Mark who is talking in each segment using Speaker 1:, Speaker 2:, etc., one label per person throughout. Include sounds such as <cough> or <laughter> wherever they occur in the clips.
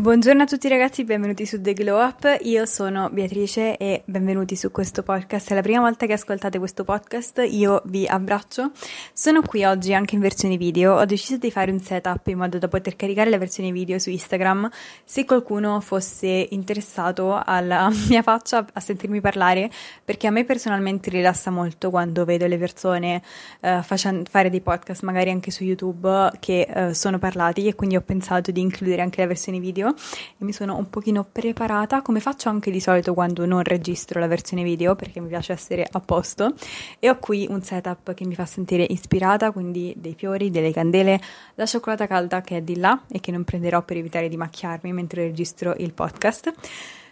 Speaker 1: Buongiorno a tutti ragazzi, benvenuti su The Glow Up. Io sono Beatrice e benvenuti su questo podcast. È la prima volta che ascoltate questo podcast, io vi abbraccio. Sono qui oggi anche in versione video. Ho deciso di fare un setup in modo da poter caricare la versione video su Instagram. Se qualcuno fosse interessato alla <laughs> mia faccia a sentirmi parlare, perché a me personalmente rilassa molto quando vedo le persone uh, faccia- fare dei podcast, magari anche su YouTube, che uh, sono parlati e quindi ho pensato di includere anche la versione video e mi sono un pochino preparata come faccio anche di solito quando non registro la versione video perché mi piace essere a posto e ho qui un setup che mi fa sentire ispirata, quindi dei fiori, delle candele, la cioccolata calda che è di là e che non prenderò per evitare di macchiarmi mentre registro il podcast.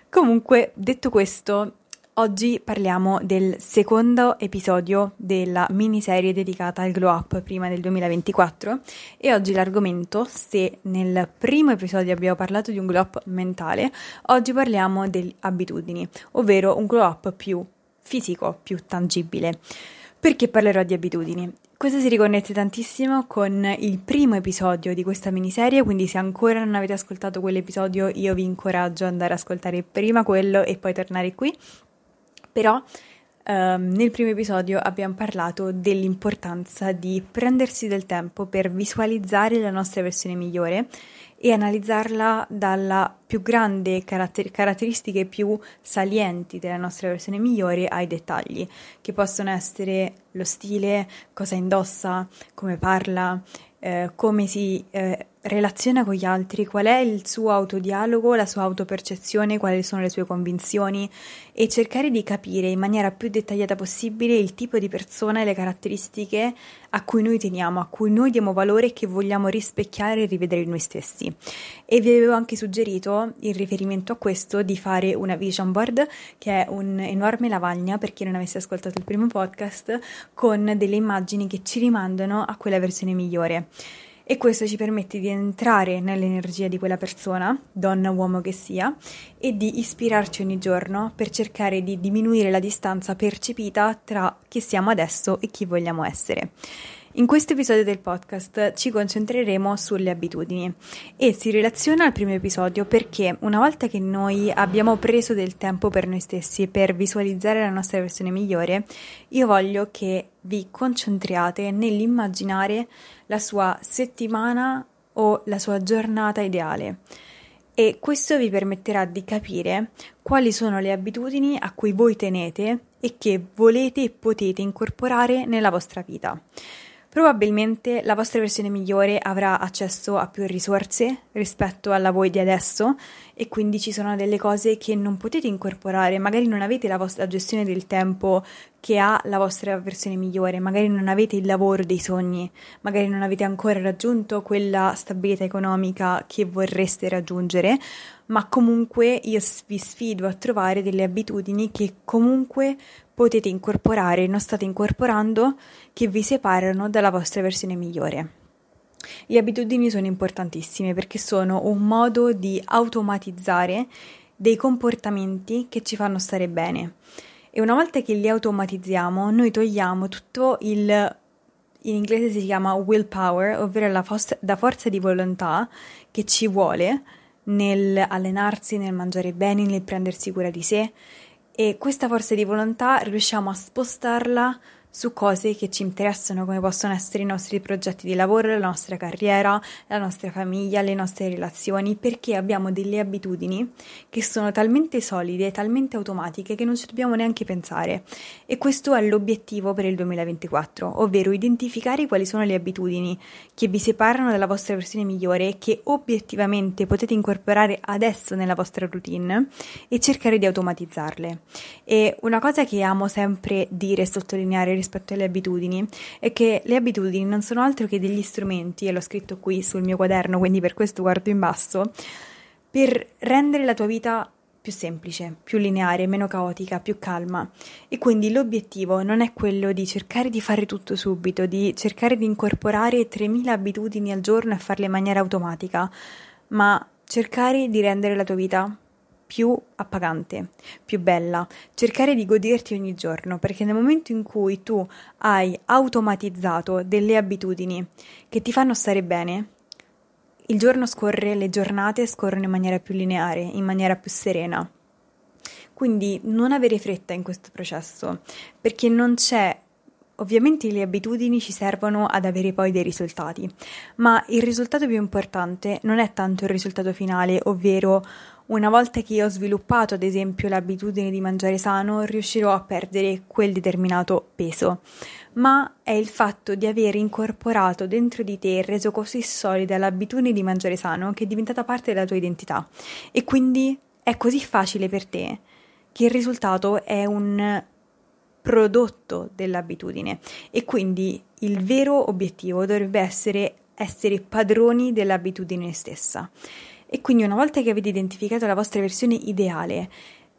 Speaker 1: Comunque, detto questo, Oggi parliamo del secondo episodio della miniserie dedicata al glow up prima del 2024 e oggi l'argomento, se nel primo episodio abbiamo parlato di un glow up mentale, oggi parliamo delle abitudini, ovvero un glow up più fisico, più tangibile. Perché parlerò di abitudini? Questo si riconnette tantissimo con il primo episodio di questa miniserie, quindi se ancora non avete ascoltato quell'episodio io vi incoraggio ad andare ad ascoltare prima quello e poi tornare qui però Um, nel primo episodio abbiamo parlato dell'importanza di prendersi del tempo per visualizzare la nostra versione migliore e analizzarla dalla più grande caratter- caratteristiche più salienti della nostra versione migliore ai dettagli, che possono essere lo stile, cosa indossa, come parla, eh, come si eh, relaziona con gli altri, qual è il suo autodialogo, la sua autopercezione, quali sono le sue convinzioni? E cercare di capire in maniera più dettagliata possibile il tipo di persona e le caratteristiche a cui noi teniamo, a cui noi diamo valore e che vogliamo rispecchiare e rivedere in noi stessi. E vi avevo anche suggerito, in riferimento a questo, di fare una vision board, che è un'enorme lavagna, per chi non avesse ascoltato il primo podcast, con delle immagini che ci rimandano a quella versione migliore e questo ci permette di entrare nell'energia di quella persona, donna o uomo che sia, e di ispirarci ogni giorno per cercare di diminuire la distanza percepita tra chi siamo adesso e chi vogliamo essere. In questo episodio del podcast ci concentreremo sulle abitudini e si relaziona al primo episodio perché una volta che noi abbiamo preso del tempo per noi stessi per visualizzare la nostra versione migliore, io voglio che vi concentriate nell'immaginare la sua settimana o la sua giornata ideale e questo vi permetterà di capire quali sono le abitudini a cui voi tenete e che volete e potete incorporare nella vostra vita. Probabilmente la vostra versione migliore avrà accesso a più risorse rispetto alla voi di adesso e quindi ci sono delle cose che non potete incorporare, magari non avete la vostra gestione del tempo che ha la vostra versione migliore, magari non avete il lavoro dei sogni, magari non avete ancora raggiunto quella stabilità economica che vorreste raggiungere, ma comunque io vi sfido a trovare delle abitudini che comunque potete incorporare, non state incorporando, che vi separano dalla vostra versione migliore. Le abitudini sono importantissime perché sono un modo di automatizzare dei comportamenti che ci fanno stare bene. E una volta che li automatizziamo, noi togliamo tutto il in inglese si chiama willpower, ovvero la, fos- la forza di volontà che ci vuole nel allenarsi, nel mangiare bene, nel prendersi cura di sé. E questa forza di volontà riusciamo a spostarla su cose che ci interessano, come possono essere i nostri progetti di lavoro, la nostra carriera, la nostra famiglia, le nostre relazioni, perché abbiamo delle abitudini che sono talmente solide, talmente automatiche che non ci dobbiamo neanche pensare. E questo è l'obiettivo per il 2024, ovvero identificare quali sono le abitudini che vi separano dalla vostra versione migliore e che obiettivamente potete incorporare adesso nella vostra routine e cercare di automatizzarle. E una cosa che amo sempre dire e sottolineare rispetto alle abitudini è che le abitudini non sono altro che degli strumenti, e l'ho scritto qui sul mio quaderno, quindi per questo guardo in basso, per rendere la tua vita più semplice, più lineare, meno caotica, più calma. E quindi l'obiettivo non è quello di cercare di fare tutto subito, di cercare di incorporare 3.000 abitudini al giorno e farle in maniera automatica, ma cercare di rendere la tua vita più appagante, più bella, cercare di goderti ogni giorno, perché nel momento in cui tu hai automatizzato delle abitudini che ti fanno stare bene, il giorno scorre, le giornate scorrono in maniera più lineare, in maniera più serena. Quindi non avere fretta in questo processo, perché non c'è Ovviamente le abitudini ci servono ad avere poi dei risultati, ma il risultato più importante non è tanto il risultato finale, ovvero una volta che io ho sviluppato ad esempio l'abitudine di mangiare sano, riuscirò a perdere quel determinato peso, ma è il fatto di aver incorporato dentro di te e reso così solida l'abitudine di mangiare sano che è diventata parte della tua identità. E quindi è così facile per te che il risultato è un prodotto dell'abitudine. E quindi il vero obiettivo dovrebbe essere essere padroni dell'abitudine stessa. E quindi una volta che avete identificato la vostra versione ideale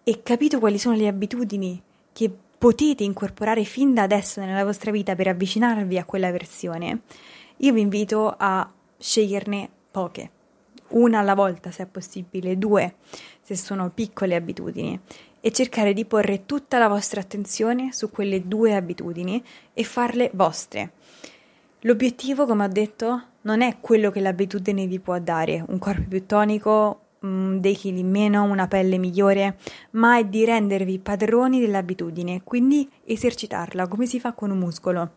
Speaker 1: e capito quali sono le abitudini che potete incorporare fin da adesso nella vostra vita per avvicinarvi a quella versione, io vi invito a sceglierne poche, una alla volta se è possibile, due se sono piccole abitudini e cercare di porre tutta la vostra attenzione su quelle due abitudini e farle vostre. L'obiettivo, come ho detto, non è quello che l'abitudine vi può dare, un corpo più tonico, mm, dei chili in meno, una pelle migliore, ma è di rendervi padroni dell'abitudine, quindi esercitarla come si fa con un muscolo.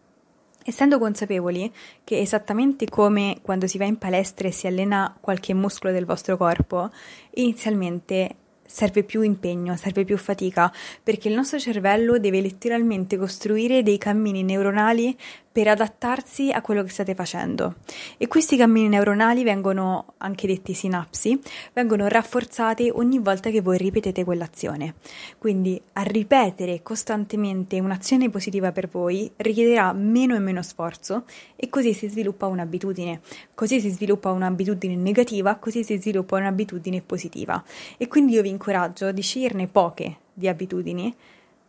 Speaker 1: Essendo consapevoli che esattamente come quando si va in palestra e si allena qualche muscolo del vostro corpo, inizialmente serve più impegno, serve più fatica, perché il nostro cervello deve letteralmente costruire dei cammini neuronali per adattarsi a quello che state facendo. E questi cammini neuronali vengono anche detti sinapsi, vengono rafforzati ogni volta che voi ripetete quell'azione. Quindi a ripetere costantemente un'azione positiva per voi richiederà meno e meno sforzo e così si sviluppa un'abitudine. Così si sviluppa un'abitudine negativa, così si sviluppa un'abitudine positiva. E quindi io vi incoraggio di sceglierne poche di abitudini,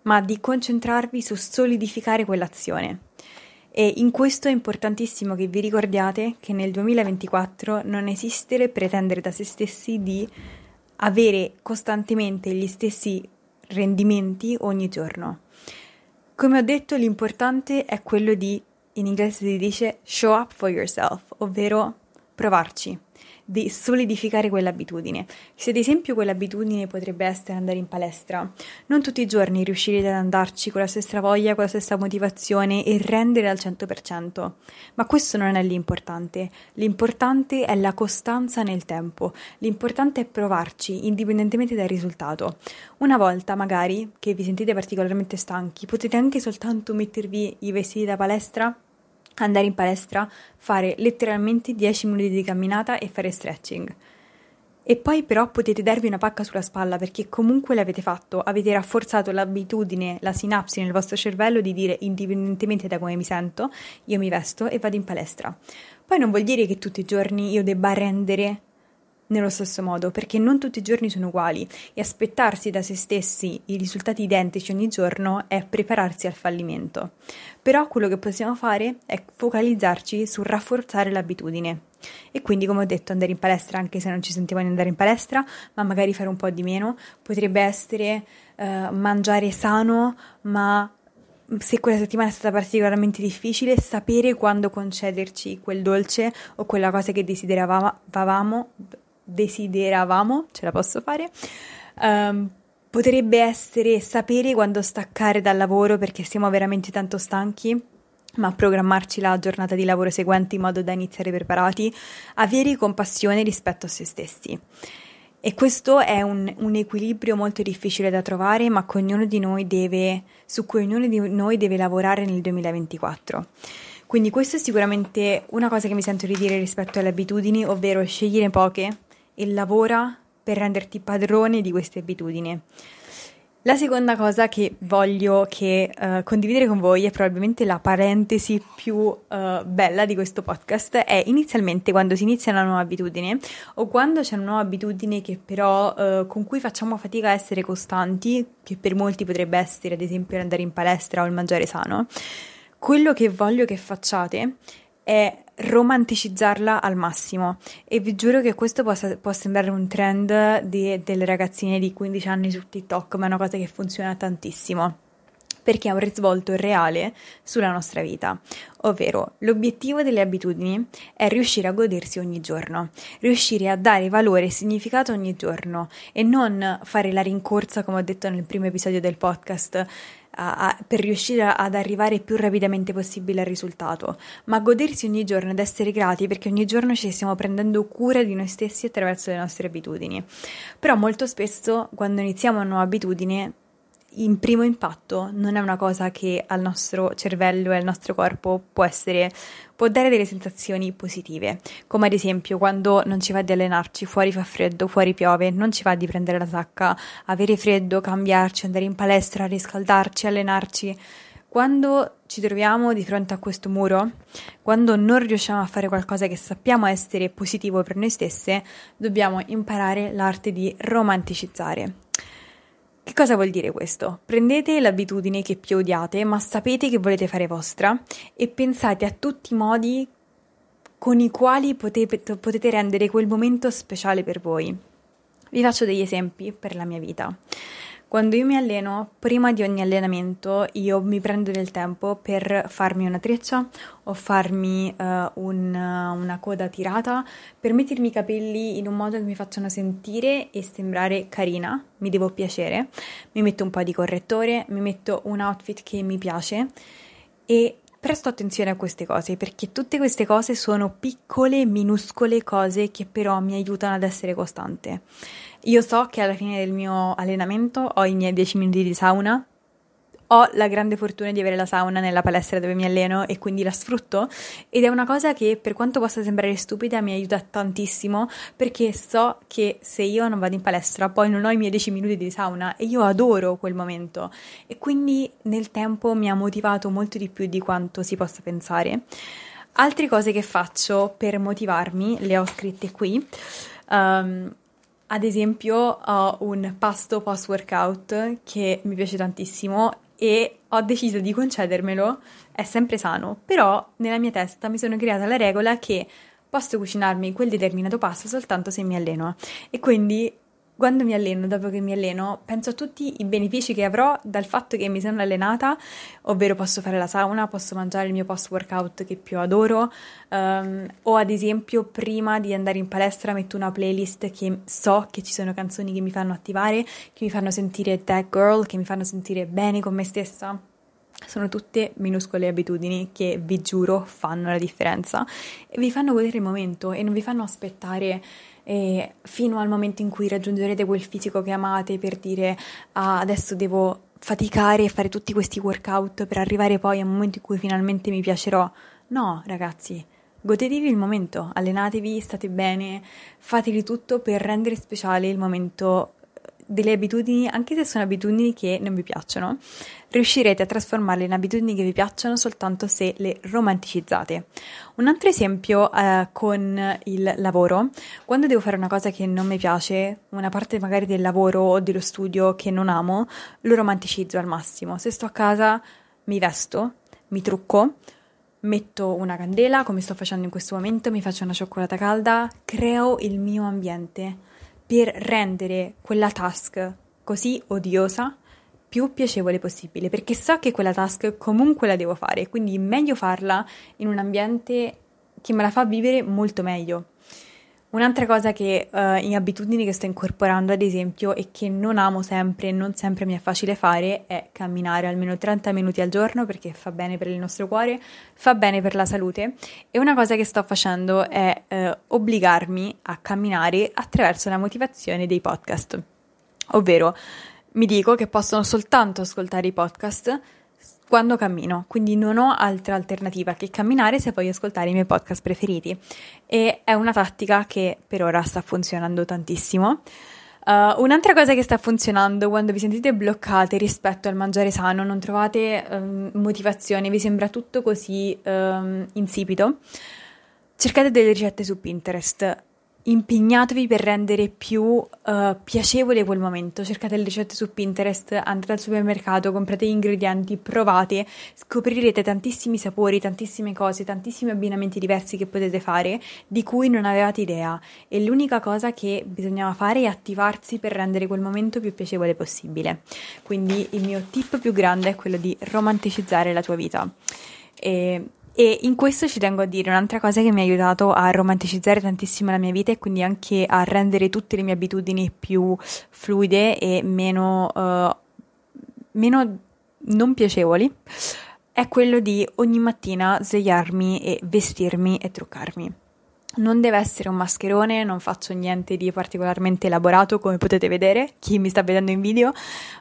Speaker 1: ma di concentrarvi su solidificare quell'azione. E in questo è importantissimo che vi ricordiate che nel 2024 non esiste pretendere da se stessi di avere costantemente gli stessi rendimenti ogni giorno. Come ho detto, l'importante è quello di, in inglese si dice show up for yourself, ovvero provarci di solidificare quell'abitudine. Se ad esempio quell'abitudine potrebbe essere andare in palestra, non tutti i giorni riuscirete ad andarci con la stessa voglia, con la stessa motivazione e rendere al 100%, ma questo non è l'importante. L'importante è la costanza nel tempo, l'importante è provarci indipendentemente dal risultato. Una volta magari che vi sentite particolarmente stanchi, potete anche soltanto mettervi i vestiti da palestra andare in palestra, fare letteralmente 10 minuti di camminata e fare stretching. E poi però potete darvi una pacca sulla spalla perché comunque l'avete fatto, avete rafforzato l'abitudine, la sinapsi nel vostro cervello di dire indipendentemente da come mi sento, io mi vesto e vado in palestra. Poi non vuol dire che tutti i giorni io debba rendere nello stesso modo, perché non tutti i giorni sono uguali e aspettarsi da se stessi i risultati identici ogni giorno è prepararsi al fallimento. Però quello che possiamo fare è focalizzarci sul rafforzare l'abitudine. E quindi, come ho detto, andare in palestra anche se non ci sentiamo di andare in palestra, ma magari fare un po' di meno, potrebbe essere uh, mangiare sano, ma se quella settimana è stata particolarmente difficile, sapere quando concederci quel dolce o quella cosa che desideravamo, desideravamo, ce la posso fare. Um, potrebbe essere sapere quando staccare dal lavoro perché siamo veramente tanto stanchi, ma programmarci la giornata di lavoro seguente in modo da iniziare preparati, avere compassione rispetto a se stessi. E questo è un, un, equilibrio molto difficile da trovare, ma deve, su cui ognuno di noi deve lavorare nel 2024. Quindi questo è sicuramente una cosa che mi sento di dire rispetto alle abitudini, ovvero scegliere poche, e lavora per renderti padrone di queste abitudini. La seconda cosa che voglio che, uh, condividere con voi è probabilmente la parentesi più uh, bella di questo podcast, è inizialmente quando si inizia una nuova abitudine o quando c'è una nuova abitudine che però uh, con cui facciamo fatica a essere costanti, che per molti potrebbe essere ad esempio andare in palestra o il mangiare sano, quello che voglio che facciate è romanticizzarla al massimo. E vi giuro che questo possa, può sembrare un trend di, delle ragazzine di 15 anni su TikTok, ma è una cosa che funziona tantissimo perché ha un risvolto reale sulla nostra vita, ovvero l'obiettivo delle abitudini è riuscire a godersi ogni giorno, riuscire a dare valore e significato ogni giorno e non fare la rincorsa, come ho detto nel primo episodio del podcast, a, a, per riuscire ad arrivare più rapidamente possibile al risultato, ma godersi ogni giorno ed essere grati perché ogni giorno ci stiamo prendendo cura di noi stessi attraverso le nostre abitudini. Però molto spesso quando iniziamo una nuova abitudine in primo impatto non è una cosa che al nostro cervello e al nostro corpo può essere può dare delle sensazioni positive, come ad esempio quando non ci va di allenarci, fuori fa freddo, fuori piove, non ci va di prendere la sacca, avere freddo, cambiarci, andare in palestra, riscaldarci, allenarci. Quando ci troviamo di fronte a questo muro, quando non riusciamo a fare qualcosa che sappiamo essere positivo per noi stesse, dobbiamo imparare l'arte di romanticizzare. Che cosa vuol dire questo? Prendete l'abitudine che più odiate, ma sapete che volete fare vostra e pensate a tutti i modi con i quali potete, potete rendere quel momento speciale per voi. Vi faccio degli esempi per la mia vita. Quando io mi alleno, prima di ogni allenamento, io mi prendo del tempo per farmi una treccia o farmi uh, un, una coda tirata, per mettermi i capelli in un modo che mi facciano sentire e sembrare carina, mi devo piacere. Mi metto un po' di correttore, mi metto un outfit che mi piace e presto attenzione a queste cose perché tutte queste cose sono piccole, minuscole cose che però mi aiutano ad essere costante. Io so che alla fine del mio allenamento ho i miei 10 minuti di sauna. Ho la grande fortuna di avere la sauna nella palestra dove mi alleno e quindi la sfrutto ed è una cosa che per quanto possa sembrare stupida mi aiuta tantissimo perché so che se io non vado in palestra poi non ho i miei 10 minuti di sauna e io adoro quel momento e quindi nel tempo mi ha motivato molto di più di quanto si possa pensare. Altre cose che faccio per motivarmi le ho scritte qui. Um, ad esempio ho un pasto post workout che mi piace tantissimo e ho deciso di concedermelo, è sempre sano, però nella mia testa mi sono creata la regola che posso cucinarmi quel determinato pasto soltanto se mi alleno. E quindi quando mi alleno, dopo che mi alleno, penso a tutti i benefici che avrò dal fatto che mi sono allenata, ovvero posso fare la sauna, posso mangiare il mio post workout che più adoro, um, o ad esempio prima di andare in palestra metto una playlist che so che ci sono canzoni che mi fanno attivare, che mi fanno sentire tag girl, che mi fanno sentire bene con me stessa. Sono tutte minuscole abitudini che vi giuro fanno la differenza e vi fanno godere il momento e non vi fanno aspettare e fino al momento in cui raggiungerete quel fisico che amate per dire ah, adesso devo faticare e fare tutti questi workout per arrivare poi a un momento in cui finalmente mi piacerò. No, ragazzi, godetevi il momento, allenatevi, state bene, fatevi tutto per rendere speciale il momento delle abitudini, anche se sono abitudini che non vi piacciono, riuscirete a trasformarle in abitudini che vi piacciono soltanto se le romanticizzate. Un altro esempio eh, con il lavoro, quando devo fare una cosa che non mi piace, una parte magari del lavoro o dello studio che non amo, lo romanticizzo al massimo. Se sto a casa mi vesto, mi trucco, metto una candela come sto facendo in questo momento, mi faccio una cioccolata calda, creo il mio ambiente per rendere quella task così odiosa più piacevole possibile, perché so che quella task comunque la devo fare, quindi meglio farla in un ambiente che me la fa vivere molto meglio. Un'altra cosa che uh, in abitudini che sto incorporando, ad esempio, e che non amo sempre e non sempre mi è facile fare, è camminare almeno 30 minuti al giorno perché fa bene per il nostro cuore, fa bene per la salute. E una cosa che sto facendo è uh, obbligarmi a camminare attraverso la motivazione dei podcast. Ovvero, mi dico che possono soltanto ascoltare i podcast quando cammino, quindi non ho altra alternativa che camminare se voglio ascoltare i miei podcast preferiti e è una tattica che per ora sta funzionando tantissimo. Uh, un'altra cosa che sta funzionando quando vi sentite bloccate rispetto al mangiare sano, non trovate um, motivazione, vi sembra tutto così um, insipido, cercate delle ricette su Pinterest impegnatevi per rendere più uh, piacevole quel momento. Cercate le ricette su Pinterest, andate al supermercato, comprate gli ingredienti, provate, scoprirete tantissimi sapori, tantissime cose, tantissimi abbinamenti diversi che potete fare di cui non avevate idea. E l'unica cosa che bisognava fare è attivarsi per rendere quel momento più piacevole possibile. Quindi il mio tip più grande è quello di romanticizzare la tua vita. E e in questo ci tengo a dire un'altra cosa che mi ha aiutato a romanticizzare tantissimo la mia vita e quindi anche a rendere tutte le mie abitudini più fluide e meno, uh, meno non piacevoli, è quello di ogni mattina svegliarmi e vestirmi e truccarmi. Non deve essere un mascherone, non faccio niente di particolarmente elaborato come potete vedere, chi mi sta vedendo in video,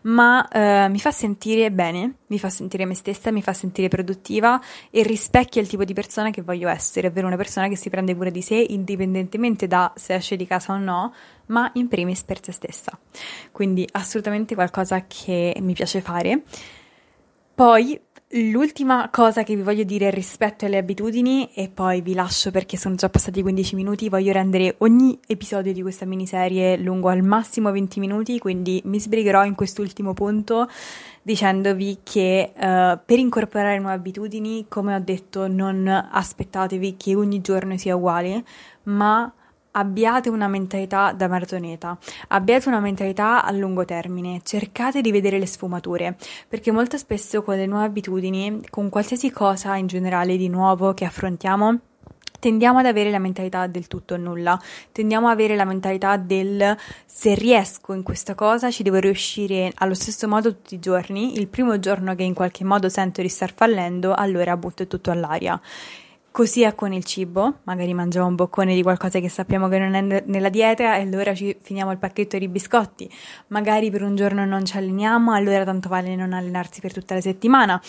Speaker 1: ma eh, mi fa sentire bene, mi fa sentire me stessa, mi fa sentire produttiva e rispecchia il tipo di persona che voglio essere, ovvero una persona che si prende cura di sé indipendentemente da se esce di casa o no, ma in primis per se stessa. Quindi assolutamente qualcosa che mi piace fare. Poi L'ultima cosa che vi voglio dire rispetto alle abitudini, e poi vi lascio perché sono già passati 15 minuti, voglio rendere ogni episodio di questa miniserie lungo al massimo 20 minuti, quindi mi sbrigherò in quest'ultimo punto dicendovi che uh, per incorporare nuove abitudini, come ho detto, non aspettatevi che ogni giorno sia uguale, ma abbiate una mentalità da maratoneta, abbiate una mentalità a lungo termine, cercate di vedere le sfumature, perché molto spesso con le nuove abitudini, con qualsiasi cosa in generale di nuovo che affrontiamo, tendiamo ad avere la mentalità del tutto o nulla, tendiamo ad avere la mentalità del se riesco in questa cosa ci devo riuscire allo stesso modo tutti i giorni, il primo giorno che in qualche modo sento di star fallendo, allora butto tutto all'aria. Così è con il cibo, magari mangiamo un boccone di qualcosa che sappiamo che non è nella dieta e allora ci finiamo il pacchetto di biscotti. Magari per un giorno non ci alleniamo, allora tanto vale non allenarsi per tutta la settimana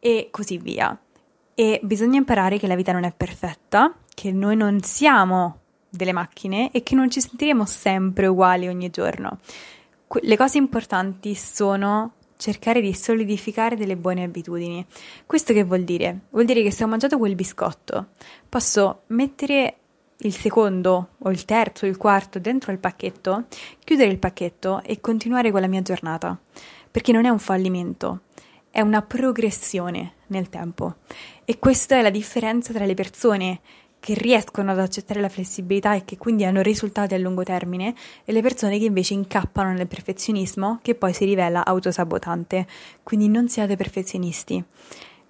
Speaker 1: e così via. E bisogna imparare che la vita non è perfetta, che noi non siamo delle macchine e che non ci sentiremo sempre uguali ogni giorno. Le cose importanti sono cercare di solidificare delle buone abitudini. Questo che vuol dire? Vuol dire che se ho mangiato quel biscotto, posso mettere il secondo o il terzo o il quarto dentro il pacchetto, chiudere il pacchetto e continuare con la mia giornata, perché non è un fallimento, è una progressione nel tempo. E questa è la differenza tra le persone che riescono ad accettare la flessibilità e che quindi hanno risultati a lungo termine e le persone che invece incappano nel perfezionismo che poi si rivela autosabotante. Quindi non siate perfezionisti.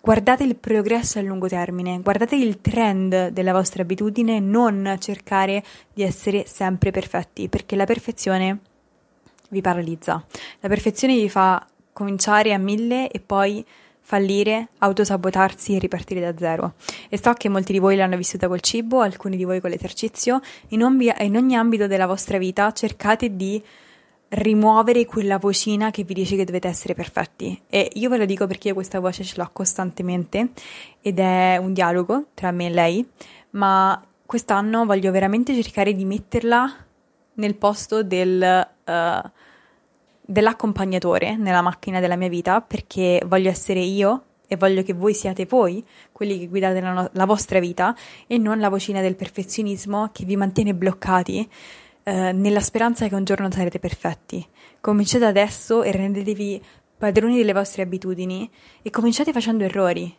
Speaker 1: Guardate il progresso a lungo termine, guardate il trend della vostra abitudine, non cercare di essere sempre perfetti, perché la perfezione vi paralizza. La perfezione vi fa cominciare a mille e poi fallire, autosabotarsi e ripartire da zero. E so che molti di voi l'hanno vissuta col cibo, alcuni di voi con l'esercizio. In, ogni, in ogni ambito della vostra vita cercate di rimuovere quella vocina che vi dice che dovete essere perfetti. E io ve lo dico perché io questa voce ce l'ho costantemente ed è un dialogo tra me e lei, ma quest'anno voglio veramente cercare di metterla nel posto del... Uh, dell'accompagnatore nella macchina della mia vita perché voglio essere io e voglio che voi siate voi quelli che guidate la, no- la vostra vita e non la vocina del perfezionismo che vi mantiene bloccati eh, nella speranza che un giorno sarete perfetti. Cominciate adesso e rendetevi padroni delle vostre abitudini e cominciate facendo errori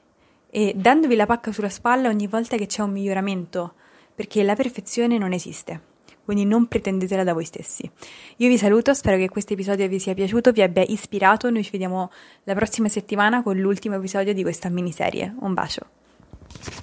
Speaker 1: e dandovi la pacca sulla spalla ogni volta che c'è un miglioramento, perché la perfezione non esiste quindi non pretendetela da voi stessi. Io vi saluto, spero che questo episodio vi sia piaciuto, vi abbia ispirato, noi ci vediamo la prossima settimana con l'ultimo episodio di questa miniserie. Un bacio.